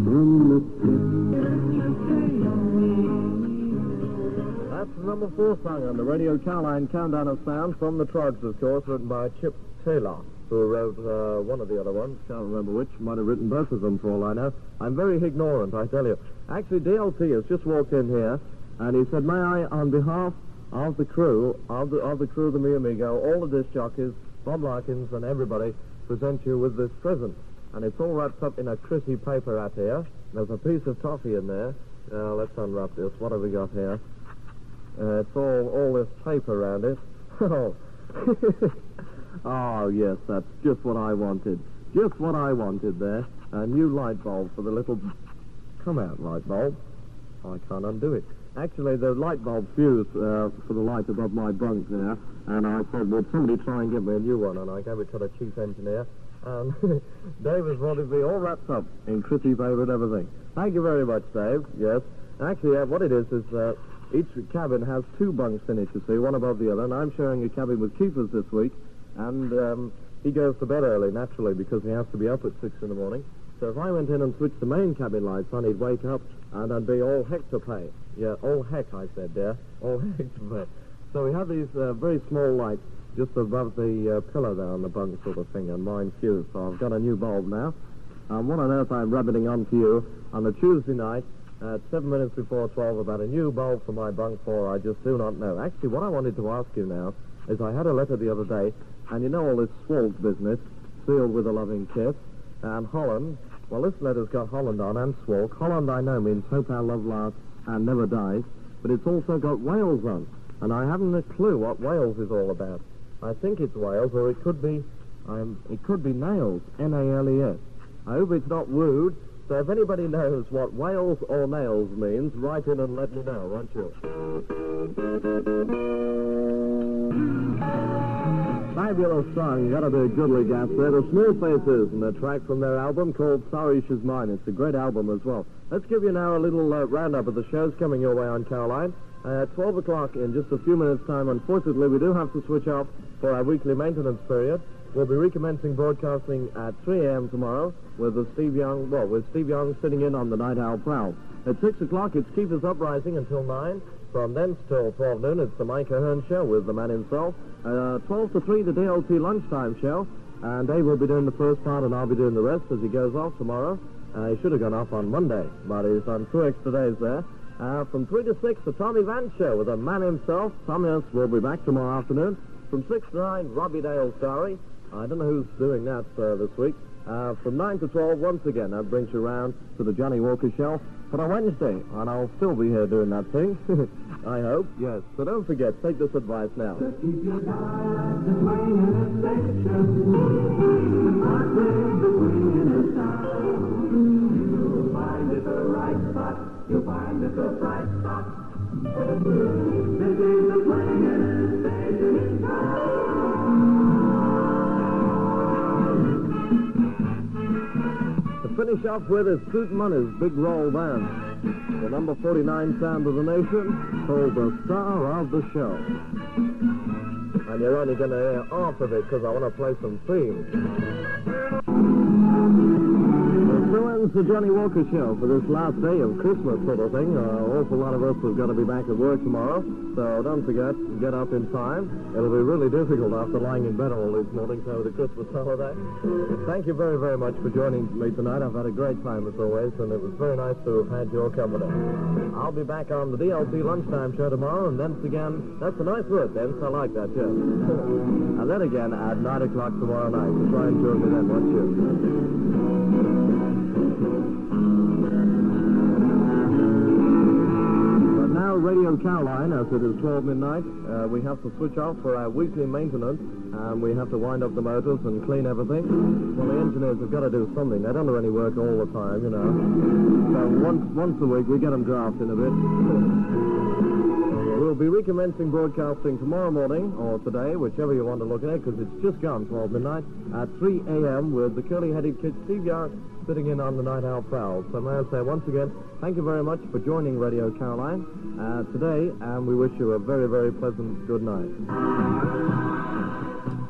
From the That's the number four song on the Radio Caroline Countdown of Sound from the Troggs, of course, written by Chip Taylor, who wrote uh, one of the other ones. Can't remember which. Might have written both of them for all I know. I'm very ignorant, I tell you. Actually, DLT has just walked in here, and he said, "May I, on behalf of the crew, of the of the crew of the Mi Amigo, all the disc jockeys, Bob Larkins, and everybody, present you with this present." And it's all wrapped up in a Chrissy paper wrap here. There's a piece of toffee in there. Now let's unwrap this. What have we got here? Uh, it's all all this tape around it. Oh. oh, yes, that's just what I wanted. Just what I wanted there. A new light bulb for the little... Come out, light bulb. I can't undo it. Actually, the light bulb fused uh, for the light above my bunk there, and I said, would somebody try and get me a new one? And I gave it to the chief engineer, and Dave has wanted me all wrapped up in Chrissy paper and everything. Thank you very much, Dave. Yes. Actually, uh, what it is is uh, each cabin has two bunks in it, you see, one above the other, and I'm sharing a cabin with Keefers this week, and um, he goes to bed early, naturally, because he has to be up at six in the morning. So if I went in and switched the main cabin lights on, he'd wake up, and I'd be all heck to pay. Yeah, all heck, I said there. All heck to pay. So we have these uh, very small lights just above the uh, pillow there on the bunk sort of thing, and mine fused. So I've got a new bulb now. And what on earth I'm rubbing on to you on a Tuesday night at seven minutes before 12 about a new bulb for my bunk for, I just do not know. Actually, what I wanted to ask you now is I had a letter the other day, and you know all this SWALK business, sealed with a loving kiss, and Holland. Well, this letter's got Holland on and SWALK. Holland, I know, means hope our love lasts and never dies, but it's also got Wales on, and I haven't a clue what Wales is all about. I think it's Wales, or it could be, um, it could be nails, N-A-L-E-S. I hope it's not wooed, so if anybody knows what Wales or nails means, write in and let me know, won't you? Fabulous song. You Gotta be a goodly gas there. The Small Faces and a track from their album called Sorry She's Mine. It's a great album as well. Let's give you now a little uh, roundup of the shows coming your way on Caroline. Uh, at 12 o'clock in just a few minutes' time, unfortunately, we do have to switch off for our weekly maintenance period. We'll be recommencing broadcasting at 3 a.m. tomorrow with Steve Young, well, with Steve Young sitting in on the Night Owl Prowl. At 6 o'clock, it's Keefer's Uprising until 9. From thence till 12 noon, it's the Mike Ahern Show with the man himself. Uh, 12 to 3, the DLT Lunchtime Show. And Dave will be doing the first part, and I'll be doing the rest as he goes off tomorrow. Uh, he should have gone off on Monday, but he's on two extra days there. Uh, from 3 to 6, the Tommy Vance Show with the man himself. Thomas will be back tomorrow afternoon. From 6 to 9, Robbie Dale's Story. I don't know who's doing that uh, this week. Uh, from 9 to 12, once again, that brings you round to the Johnny Walker Show for a Wednesday, and I'll still be here doing that thing. I hope, yes. So don't forget, take this advice now. You'll find spot. Finish off with is Zoot Money's Big Roll Band. The number 49 sound of the nation, called the star of the show. And you're only going to hear half of it because I want to play some themes. So ends the Johnny Walker Show for this last day of Christmas sort of thing. Uh, an awful lot of us have got to be back at work tomorrow, so don't forget, get up in time. It'll be really difficult after lying in bed all these mornings over the Christmas holiday. Thank you very, very much for joining me tonight. I've had a great time as always, and it was very nice to have had your company. I'll be back on the DLT Lunchtime Show tomorrow, and then again, that's a nice word, Vince. I like that, yes. and then again at 9 o'clock tomorrow night. Try and join me then, won't you? But now, Radio Caroline, as it is 12 midnight, uh, we have to switch off for our weekly maintenance, and we have to wind up the motors and clean everything. Well, the engineers have got to do something. They don't do any work all the time, you know. So once, once a week, we get them drafting a bit. We'll be recommencing broadcasting tomorrow morning, or today, whichever you want to look at because it's just gone 12 midnight, at 3 a.m. with the curly-headed kid Steve Young sitting in on the Night Owl Prowl. So may I say once again, thank you very much for joining Radio Caroline uh, today, and we wish you a very, very pleasant good night.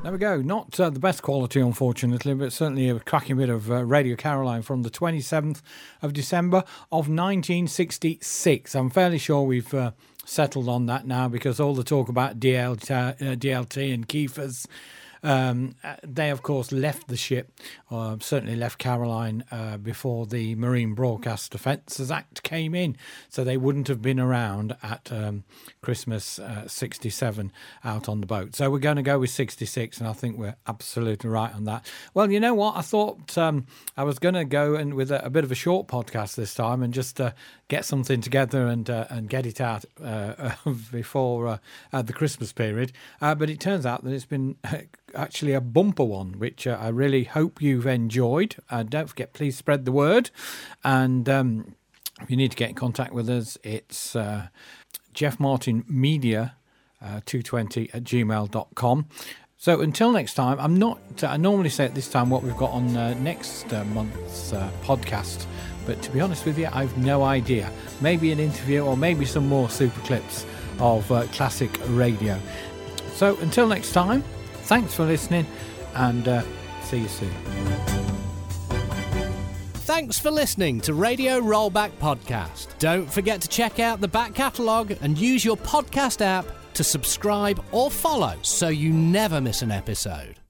There we go. Not uh, the best quality, unfortunately, but certainly a cracking bit of uh, Radio Caroline from the 27th of December of 1966. I'm fairly sure we've uh, settled on that now because all the talk about DLT, uh, DLT and Keefers. Um, uh, they, of course, left the ship, or certainly left Caroline uh, before the Marine Broadcast Offences Act came in. So they wouldn't have been around at um, Christmas uh, 67 out on the boat. So we're going to go with 66, and I think we're absolutely right on that. Well, you know what? I thought um, I was going to go and with a, a, bit of a short podcast this time and just uh, get something together and uh, and get it out uh, before the Christmas period. but it turns out that it's been actually a bumper one, which uh, I really hope you've enjoyed. Uh, don't forget, please spread the word. And um, if you need to get in contact with us, it's uh, Jeff Martin Media. 220 at gmail.com. So until next time, I'm not. I normally say at this time what we've got on uh, next uh, month's uh, podcast, but to be honest with you, I've no idea. Maybe an interview or maybe some more super clips of classic radio. So until next time, Thanks for listening and uh, see you soon. Thanks for listening to Radio Rollback Podcast. Don't forget to check out the back catalogue and use your podcast app to subscribe or follow so you never miss an episode.